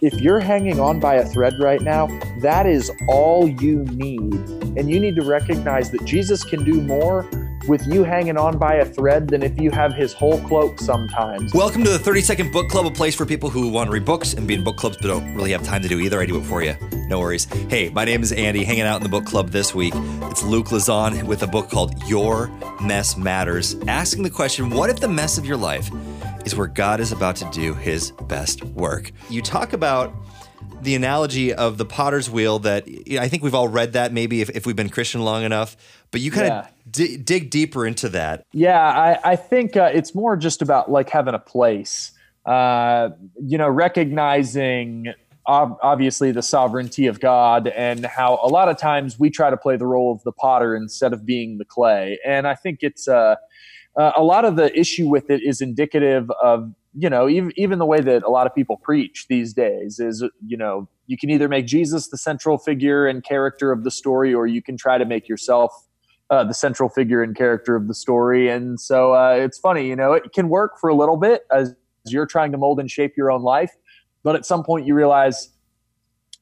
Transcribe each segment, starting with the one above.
if you're hanging on by a thread right now, that is all you need. And you need to recognize that Jesus can do more with you hanging on by a thread than if you have his whole cloak sometimes. Welcome to the 30 Second Book Club, a place for people who want to read books and be in book clubs but don't really have time to do either. I do it for you. No worries. Hey, my name is Andy, hanging out in the book club this week. It's Luke Lezon with a book called Your Mess Matters, asking the question what if the mess of your life is where God is about to do his best work? You talk about the analogy of the potter's wheel that I think we've all read that maybe if, if we've been Christian long enough, but you kind of Yeah. di- dig deeper into that. Yeah, I, I think uh, it's more just about like having a place. Uh, you know, recognizing ob- obviously the sovereignty of God and how a lot of times we try to play the role of the potter instead of being the clay. And I think it's uh, uh, a lot of the issue with it is indicative of you know even even the way that a lot of people preach these days is you know you can either make Jesus the central figure and character of the story, or you can try to make yourself uh, the central figure and character of the story. And so uh, it's funny, you know, it can work for a little bit as you're trying to mold and shape your own life, but at some point you realize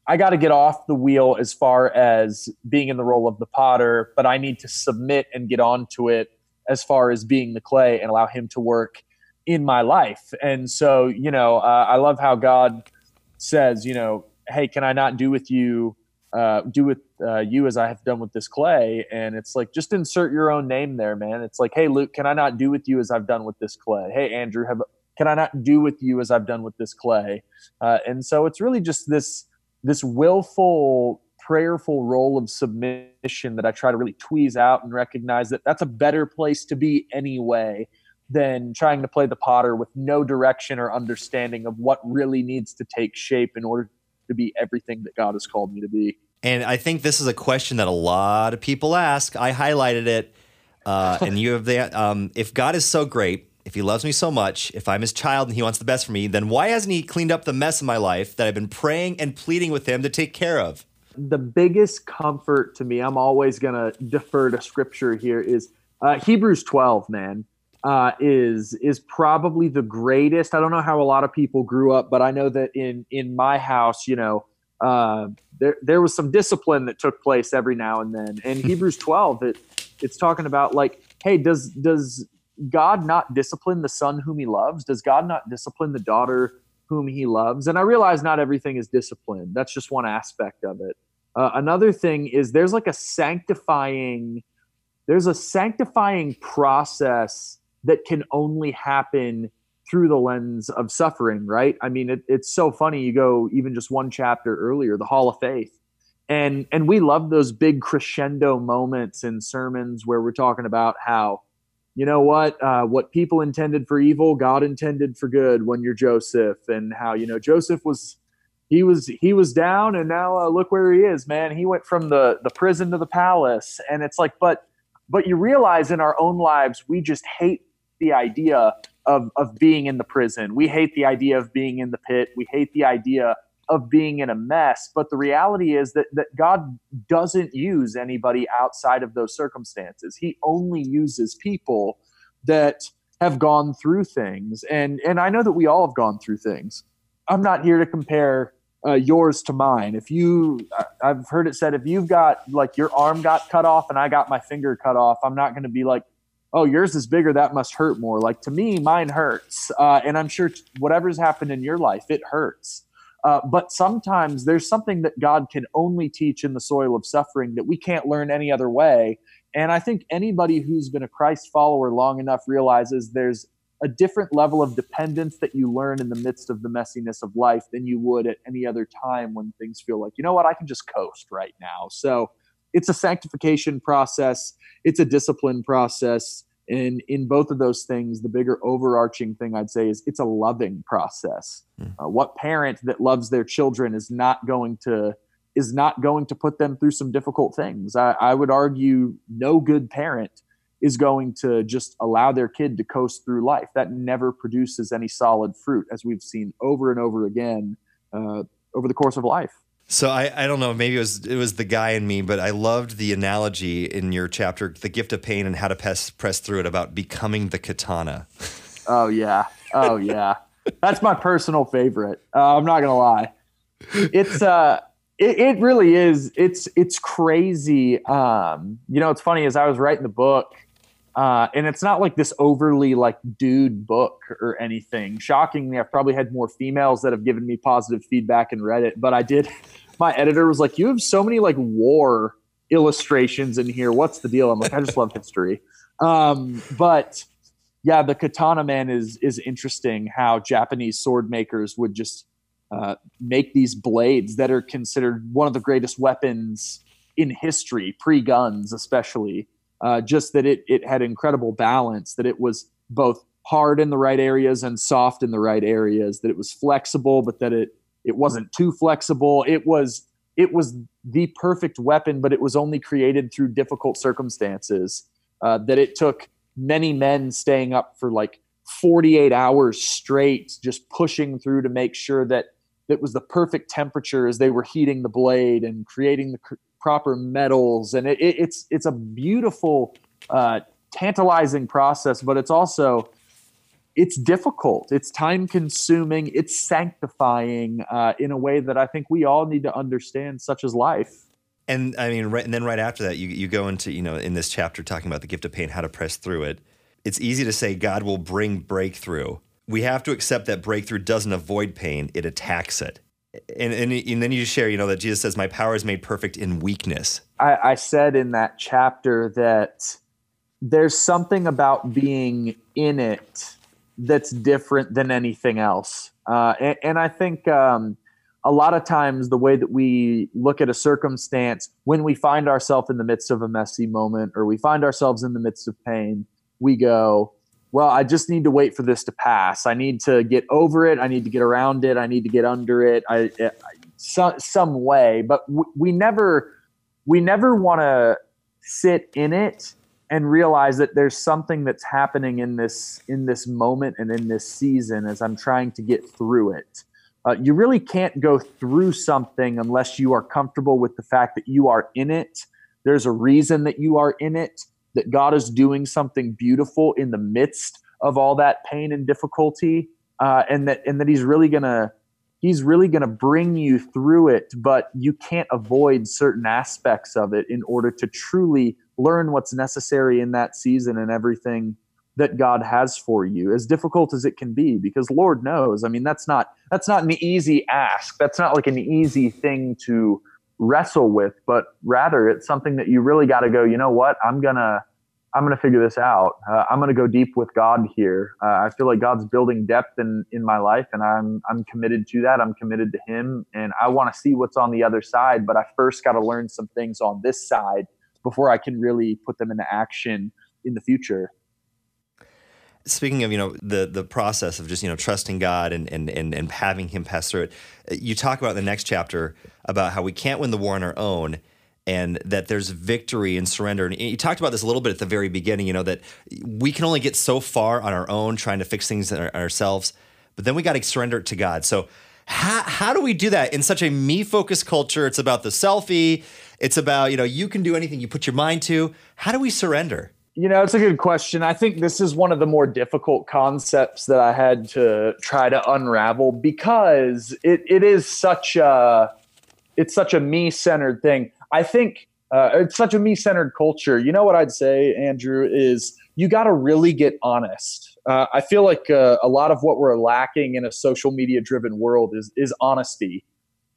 I got to get off the wheel as far as being in the role of the potter, but I need to submit and get onto it as far as being the clay and allow him to work in my life. And so, you know, uh, I love how God says, you know, hey, can I not do with you, uh, do with uh, you as I have done with this clay? And it's like, just insert your own name there, man. It's like, hey, Luke, can I not do with you as I've done with this clay? Hey, Andrew, have, can I not do with you as I've done with this clay? Uh, and so it's really just this this willful prayerful role of submission that I try to really tweeze out and recognize that that's a better place to be anyway than trying to play the potter with no direction or understanding of what really needs to take shape in order to be everything that God has called me to be. And I think this is a question that a lot of people ask. I highlighted it, uh, and you have the um, if God is so great, if He loves me so much, if I'm His child and He wants the best for me, then why hasn't He cleaned up the mess in my life that I've been praying and pleading with Him to take care of? The biggest comfort to me, I'm always going to defer to scripture here, is uh, Hebrews 12, man, uh, is is probably the greatest. I don't know how a lot of people grew up, but I know that in in my house, you know, uh, there there was some discipline that took place every now and then. And Hebrews 12, it it's talking about like, hey, does does God not discipline the son whom he loves? Does God not discipline the daughter whom he loves? And I realize not everything is discipline. That's just one aspect of it. Uh, another thing is there's like a sanctifying there's a sanctifying process that can only happen through the lens of suffering right? I mean it, it's so funny you go even just one chapter earlier the hall of faith. And and we love those big crescendo moments in sermons where we're talking about how you know what uh, what people intended for evil god intended for good when you're joseph and how you know joseph was he was he was down and now uh, look where he is man. He went from the the prison to the palace and it's like but but you realize in our own lives we just hate the idea of of being in the prison. We hate the idea of being in the pit. We hate the idea of being in a mess. But the reality is that that god doesn't use anybody outside of those circumstances. He only uses people that have gone through things. And and i know that we all have gone through things. I'm not here to compare uh, yours to mine. If you, I've heard it said, if you've got like your arm got cut off and I got my finger cut off, I'm not going to be like, oh, yours is bigger. That must hurt more. Like to me, mine hurts. Uh, and I'm sure whatever's happened in your life, it hurts. Uh, but sometimes there's something that God can only teach in the soil of suffering that we can't learn any other way. And I think anybody who's been a Christ follower long enough realizes there's a different level of dependence that you learn in the midst of the messiness of life than you would at any other time when things feel like, you know what, I can just coast right now. So it's a sanctification process, it's a discipline process. And in both of those things, the bigger overarching thing I'd say is it's a loving process. Uh, what parent that loves their children is not going to is not going to put them through some difficult things. I, I would argue no good parent is going to just allow their kid to coast through life. That never produces any solid fruit, as we've seen over and over again uh, over the course of life. So I, I don't know, maybe it was it was the guy in me, but I loved the analogy in your chapter, The Gift of Pain and How to Press, press Through It, about becoming the katana. Oh yeah, oh yeah. That's my personal favorite. Uh, I'm not gonna lie. it's uh it, it really is it's it's crazy um you know it's funny as i was writing the book uh, and it's not like this overly like dude book or anything. Shockingly, I've probably had more females that have given me positive feedback and read it. But I did. My editor was like, "You have so many like war illustrations in here. What's the deal?" I'm like, "I just love history." Um, but yeah, the katana man is is interesting. How Japanese sword makers would just uh, make these blades that are considered one of the greatest weapons in history, pre guns especially. Uh, just that it it had incredible balance, that it was both hard in the right areas and soft in the right areas, that it was flexible, but that it it wasn't too flexible. It was it was the perfect weapon, but it was only created through difficult circumstances. Uh, that it took many men staying up for like 48 hours straight, just pushing through to make sure that it was the perfect temperature as they were heating the blade and creating the proper metals, and it, it, it's it's a beautiful, uh, tantalizing process. But it's also it's difficult. It's time consuming. It's sanctifying uh, in a way that I think we all need to understand, such as life. And I mean, right, and then right after that, you you go into you know in this chapter talking about the gift of pain, how to press through it. It's easy to say God will bring breakthrough. We have to accept that breakthrough doesn't avoid pain; it attacks it and, and, and then you share, you know, that Jesus says, "My power is made perfect in weakness." I, I said in that chapter that there's something about being in it that's different than anything else, uh, and, and, I think um, a lot of times the way that we look at a circumstance when we find ourselves in the midst of a messy moment or we find ourselves in the midst of pain, we go, well, I just need to wait for this to pass. I need to get over it. I need to get around it. I need to get under it. I, I so, some way, but we never we never want to sit in it and realize that there's something that's happening in this in this moment and in this season as I'm trying to get through it. Uh, you really can't go through something unless you are comfortable with the fact that you are in it. There's a reason that you are in it that God is doing something beautiful in the midst of all that pain and difficulty, uh, and that and that He's really gonna He's really gonna bring you through it. But you can't avoid certain aspects of it in order to truly learn what's necessary in that season and everything that God has for you, as difficult as it can be, because Lord knows. I mean, that's not that's not an easy ask. That's not like an easy thing to wrestle with, but rather it's something that you really got to go. You know what? I'm gonna I'm going to figure this out. Uh, I'm going to go deep with God here. Uh, I feel like God's building depth in, in my life, and I'm I'm committed to that. I'm committed to Him, and I want to see what's on the other side. But I first got to learn some things on this side before I can really put them into action in the future. Speaking of you know the the process of just you know trusting God and and and, and having Him pass through it, you talk about in the next chapter about how we can't win the war on our own and that there's victory and surrender. And you talked about this a little bit at the very beginning, you know, that we can only get so far on our own trying to fix things ourselves, but then we got to surrender it to God. So, how, how do we do that in such a me focused culture? It's about the selfie, it's about, you know, you can do anything you put your mind to. How do we surrender? You know, it's a good question. I think this is one of the more difficult concepts that I had to try to unravel because it, it is such a it's such a me centered thing. I think uh, it's such a me centered culture. You know what I'd say, Andrew, is you got to really get honest. Uh, I feel like uh, a lot of what we're lacking in a social media driven world is, is honesty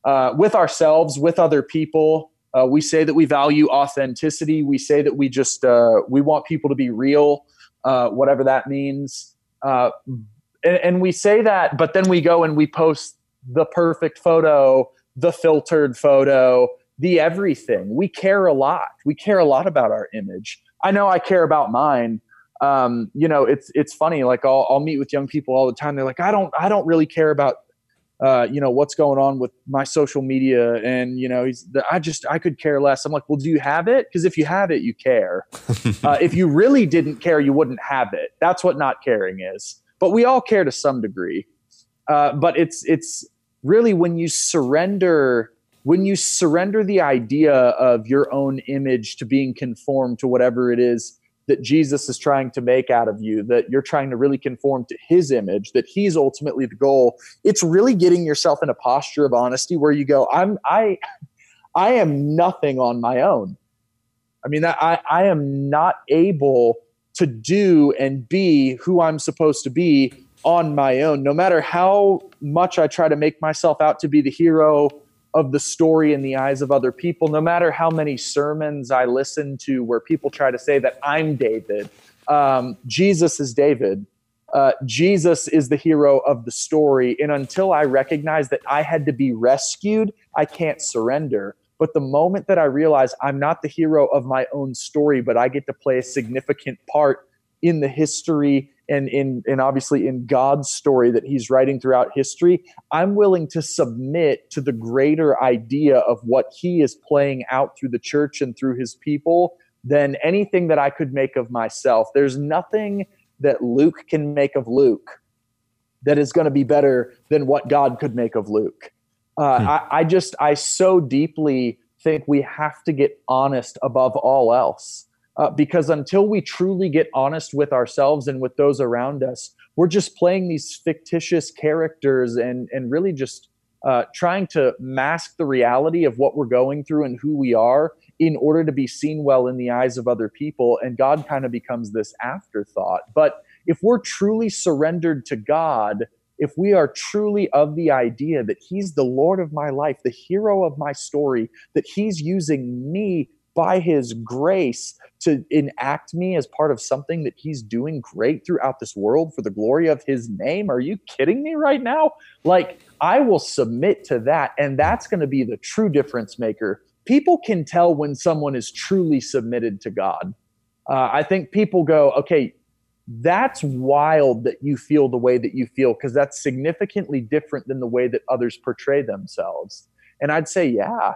uh, with ourselves, with other people. Uh, we say that we value authenticity. We say that we just uh, we want people to be real, whatever that means. And, and we say that, but then we go and we post the perfect photo, the filtered photo, the everything. We care a lot. We care a lot about our image. I know I care about mine. Um, you know, it's it's funny. Like I'll I'll meet with young people all the time. They're like, I don't I don't really care about uh, you know what's going on with my social media and you know he's the, i just i could care less. I'm like well do you have it? Because if you have it you care. Uh, if you really didn't care you wouldn't have it. That's what not caring is. But we all care to some degree. Uh, but it's it's really when you surrender when you surrender the idea of your own image to being conformed to whatever it is that Jesus is trying to make out of you, that you're trying to really conform to his image, that he's ultimately the goal. It's really getting yourself in a posture of honesty where you go, I'm I I am nothing on my own. I mean, I, I am not able to do and be who I'm supposed to be on my own. No matter how much I try to make myself out to be the hero of the story in the eyes of other people, no matter how many sermons I listen to where people try to say that I'm David, um, Jesus is David. Uh, Jesus is the hero of the story. And until I recognize that I had to be rescued, I can't surrender. But the moment that I realize I'm not the hero of my own story, but I get to play a significant part in the history and in and obviously in God's story that he's writing throughout history, I'm willing to submit to the greater idea of what he is playing out through the church and through his people than anything that I could make of myself. There's nothing that Luke can make of Luke that is going to be better than what God could make of Luke. Uh, hmm. I, I just, I so deeply think we have to get honest above all else uh, because until we truly get honest with ourselves and with those around us, we're just playing these fictitious characters and and really just uh, trying to mask the reality of what we're going through and who we are in order to be seen well in the eyes of other people. And God kind of becomes this afterthought. But if we're truly surrendered to God, if we are truly of the idea that He's the Lord of my life, the hero of my story, that He's using me by his grace to enact me as part of something that he's doing great throughout this world for the glory of his name. Are you kidding me right now? Like, I will submit to that. And that's going to be the true difference maker. People can tell when someone is truly submitted to God. Uh, I think people go, okay, that's wild that you feel the way that you feel because that's significantly different than the way that others portray themselves. And I'd say, yeah,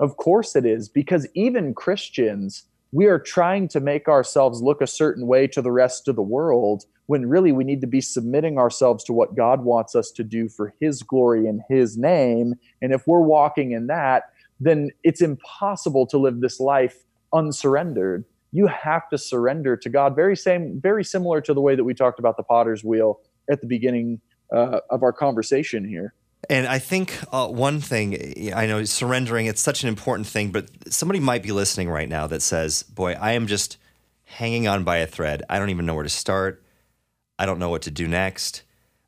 of course it is, because even Christians, we are trying to make ourselves look a certain way to the rest of the world when really we need to be submitting ourselves to what God wants us to do for His glory and His name. And if we're walking in that, then it's impossible to live this life unsurrendered. You have to surrender to God. Very same, very similar to the way that we talked about the potter's wheel at the beginning uh, of our conversation here. And I think uh, one thing, I know surrendering, it's such an important thing, but somebody might be listening right now that says, Boy, I am just hanging on by a thread. I don't even know where to start. I don't know what to do next.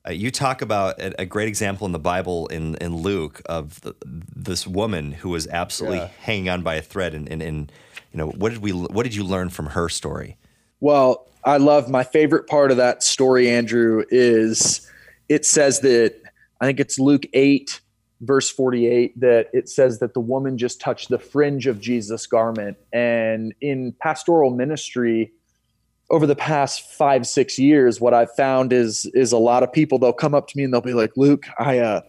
Uh, you talk about a, a, great example in the Bible in, in Luke of the, this woman who was absolutely yeah. hanging on by a thread. And, and, and, you know, what did we, what did you learn from her story? Well, I love my favorite part of that story, Andrew, is it says that I think it's Luke 8, verse 48, that it says that the woman just touched the fringe of Jesus' garment. And in pastoral ministry, over the past five, six years, what I've found is is a lot of people they'll come up to me and they'll be like, Luke, I uh,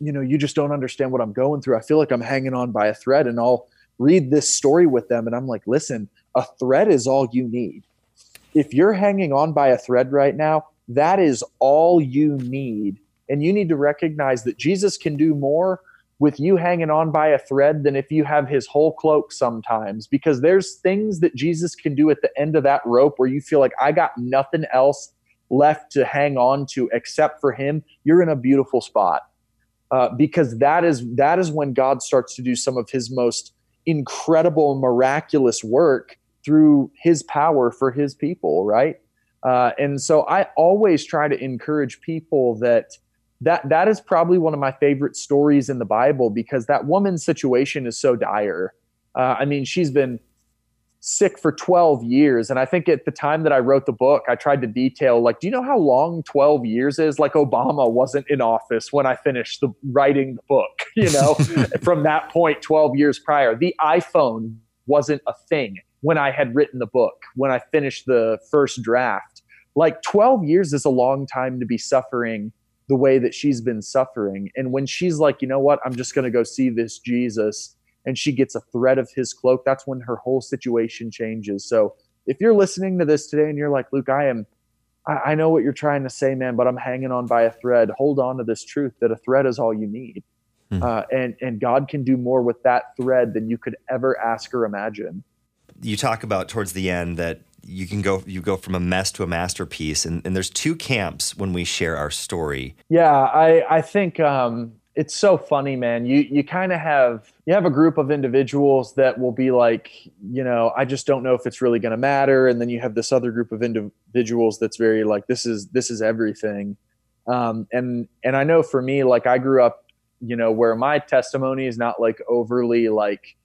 you know, you just don't understand what I'm going through. I feel like I'm hanging on by a thread, and I'll read this story with them, and I'm like, listen, a thread is all you need. If you're hanging on by a thread right now, that is all you need and you need to recognize that Jesus can do more with you hanging on by a thread than if you have his whole cloak sometimes because there's things that Jesus can do at the end of that rope where you feel like I got nothing else left to hang on to except for him. You're in a beautiful spot uh, because that is that is when God starts to do some of his most incredible miraculous work through his power for his people right? Uh, and so I always try to encourage people that that that is probably one of my favorite stories in the Bible because that woman's situation is so dire. Uh, I mean, she's been sick for 12 years. And i think at the time that i wrote the book i tried to detail like do you know how long 12 years is? Like obama wasn't in office when i finished the writing the book you know from that point 12 years prior. The iphone wasn't a thing when i had written the book when i finished the first draft. Like 12 years is a long time to be suffering the way that she's been suffering. And when she's like, you know what, I'm just going to go see this Jesus, and she gets a thread of his cloak, that's when her whole situation changes. So if you're listening to this today and you're like, Luke, I am, I, I know what you're trying to say, man, but I'm hanging on by a thread. Hold on to this truth that a thread is all you need. Mm-hmm. Uh, and and God can do more with that thread than you could ever ask or imagine you talk about towards the end that you can go you go from a mess to a masterpiece. And, and there's two camps when we share our story. Yeah i i think um it's so funny man. You you kind of have you have a group of individuals that will be like you know i just don't know if it's really going to matter. And then you have this other group of individuals that's very like this is this is everything. Um and and i know for me like i grew up you know where my testimony is not like overly like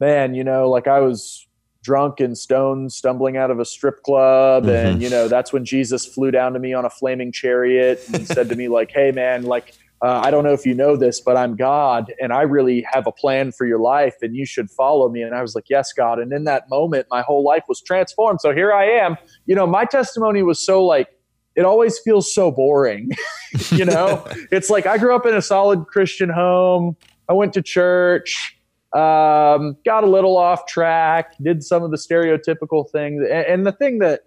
man you know like i was drunk and stoned stumbling out of a strip club. Mm-hmm. and you know that's when jesus flew down to me on a flaming chariot and said to me like hey man like uh, i don't know if you know this but i'm god and i really have a plan for your life and you should follow me. And i was like yes god. And in that moment my whole life was transformed. So here i am. You know my testimony was so like it always feels so boring you know? It's like i grew up in a solid christian home. I went to church um, got a little off track, did some of the stereotypical things, and, and the thing that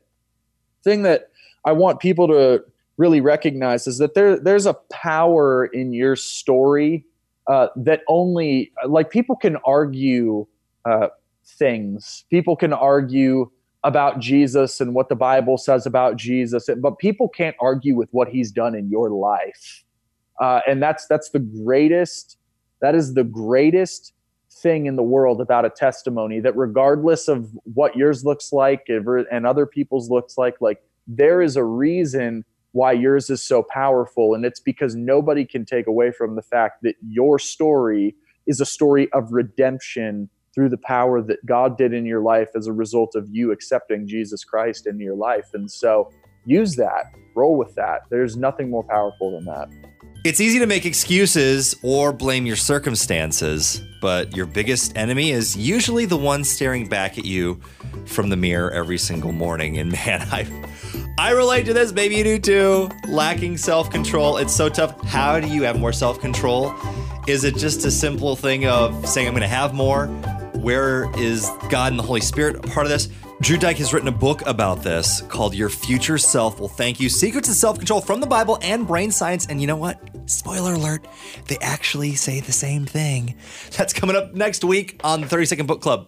thing that I want people to really recognize is that there there's a power in your story uh, that only like people can argue uh, things. People can argue about Jesus and what the Bible says about Jesus, but people can't argue with what He's done in your life, uh, and that's that's the greatest. That is the greatest thing in the world about a testimony that regardless of what yours looks like and other people's looks like like there is a reason why yours is so powerful. And it's because nobody can take away from the fact that your story is a story of redemption through the power that God did in your life as a result of you accepting Jesus Christ in your life. And so use that roll with that. There's nothing more powerful than that it's easy to make excuses or blame your circumstances, but your biggest enemy is usually the one staring back at you from the mirror every single morning. And man, I I relate to this, maybe you do too. Lacking self-control. It's so tough. How do you have more self-control? Is it just a simple thing of saying I'm going to have more? Where is God and the Holy Spirit a part of this? Drew Dyck has written a book about this called Your Future Self Will Thank You Secrets of Self Control from the Bible and Brain Science. And you know what? Spoiler alert, they actually say the same thing. That's coming up next week on the 30 Second Book Club.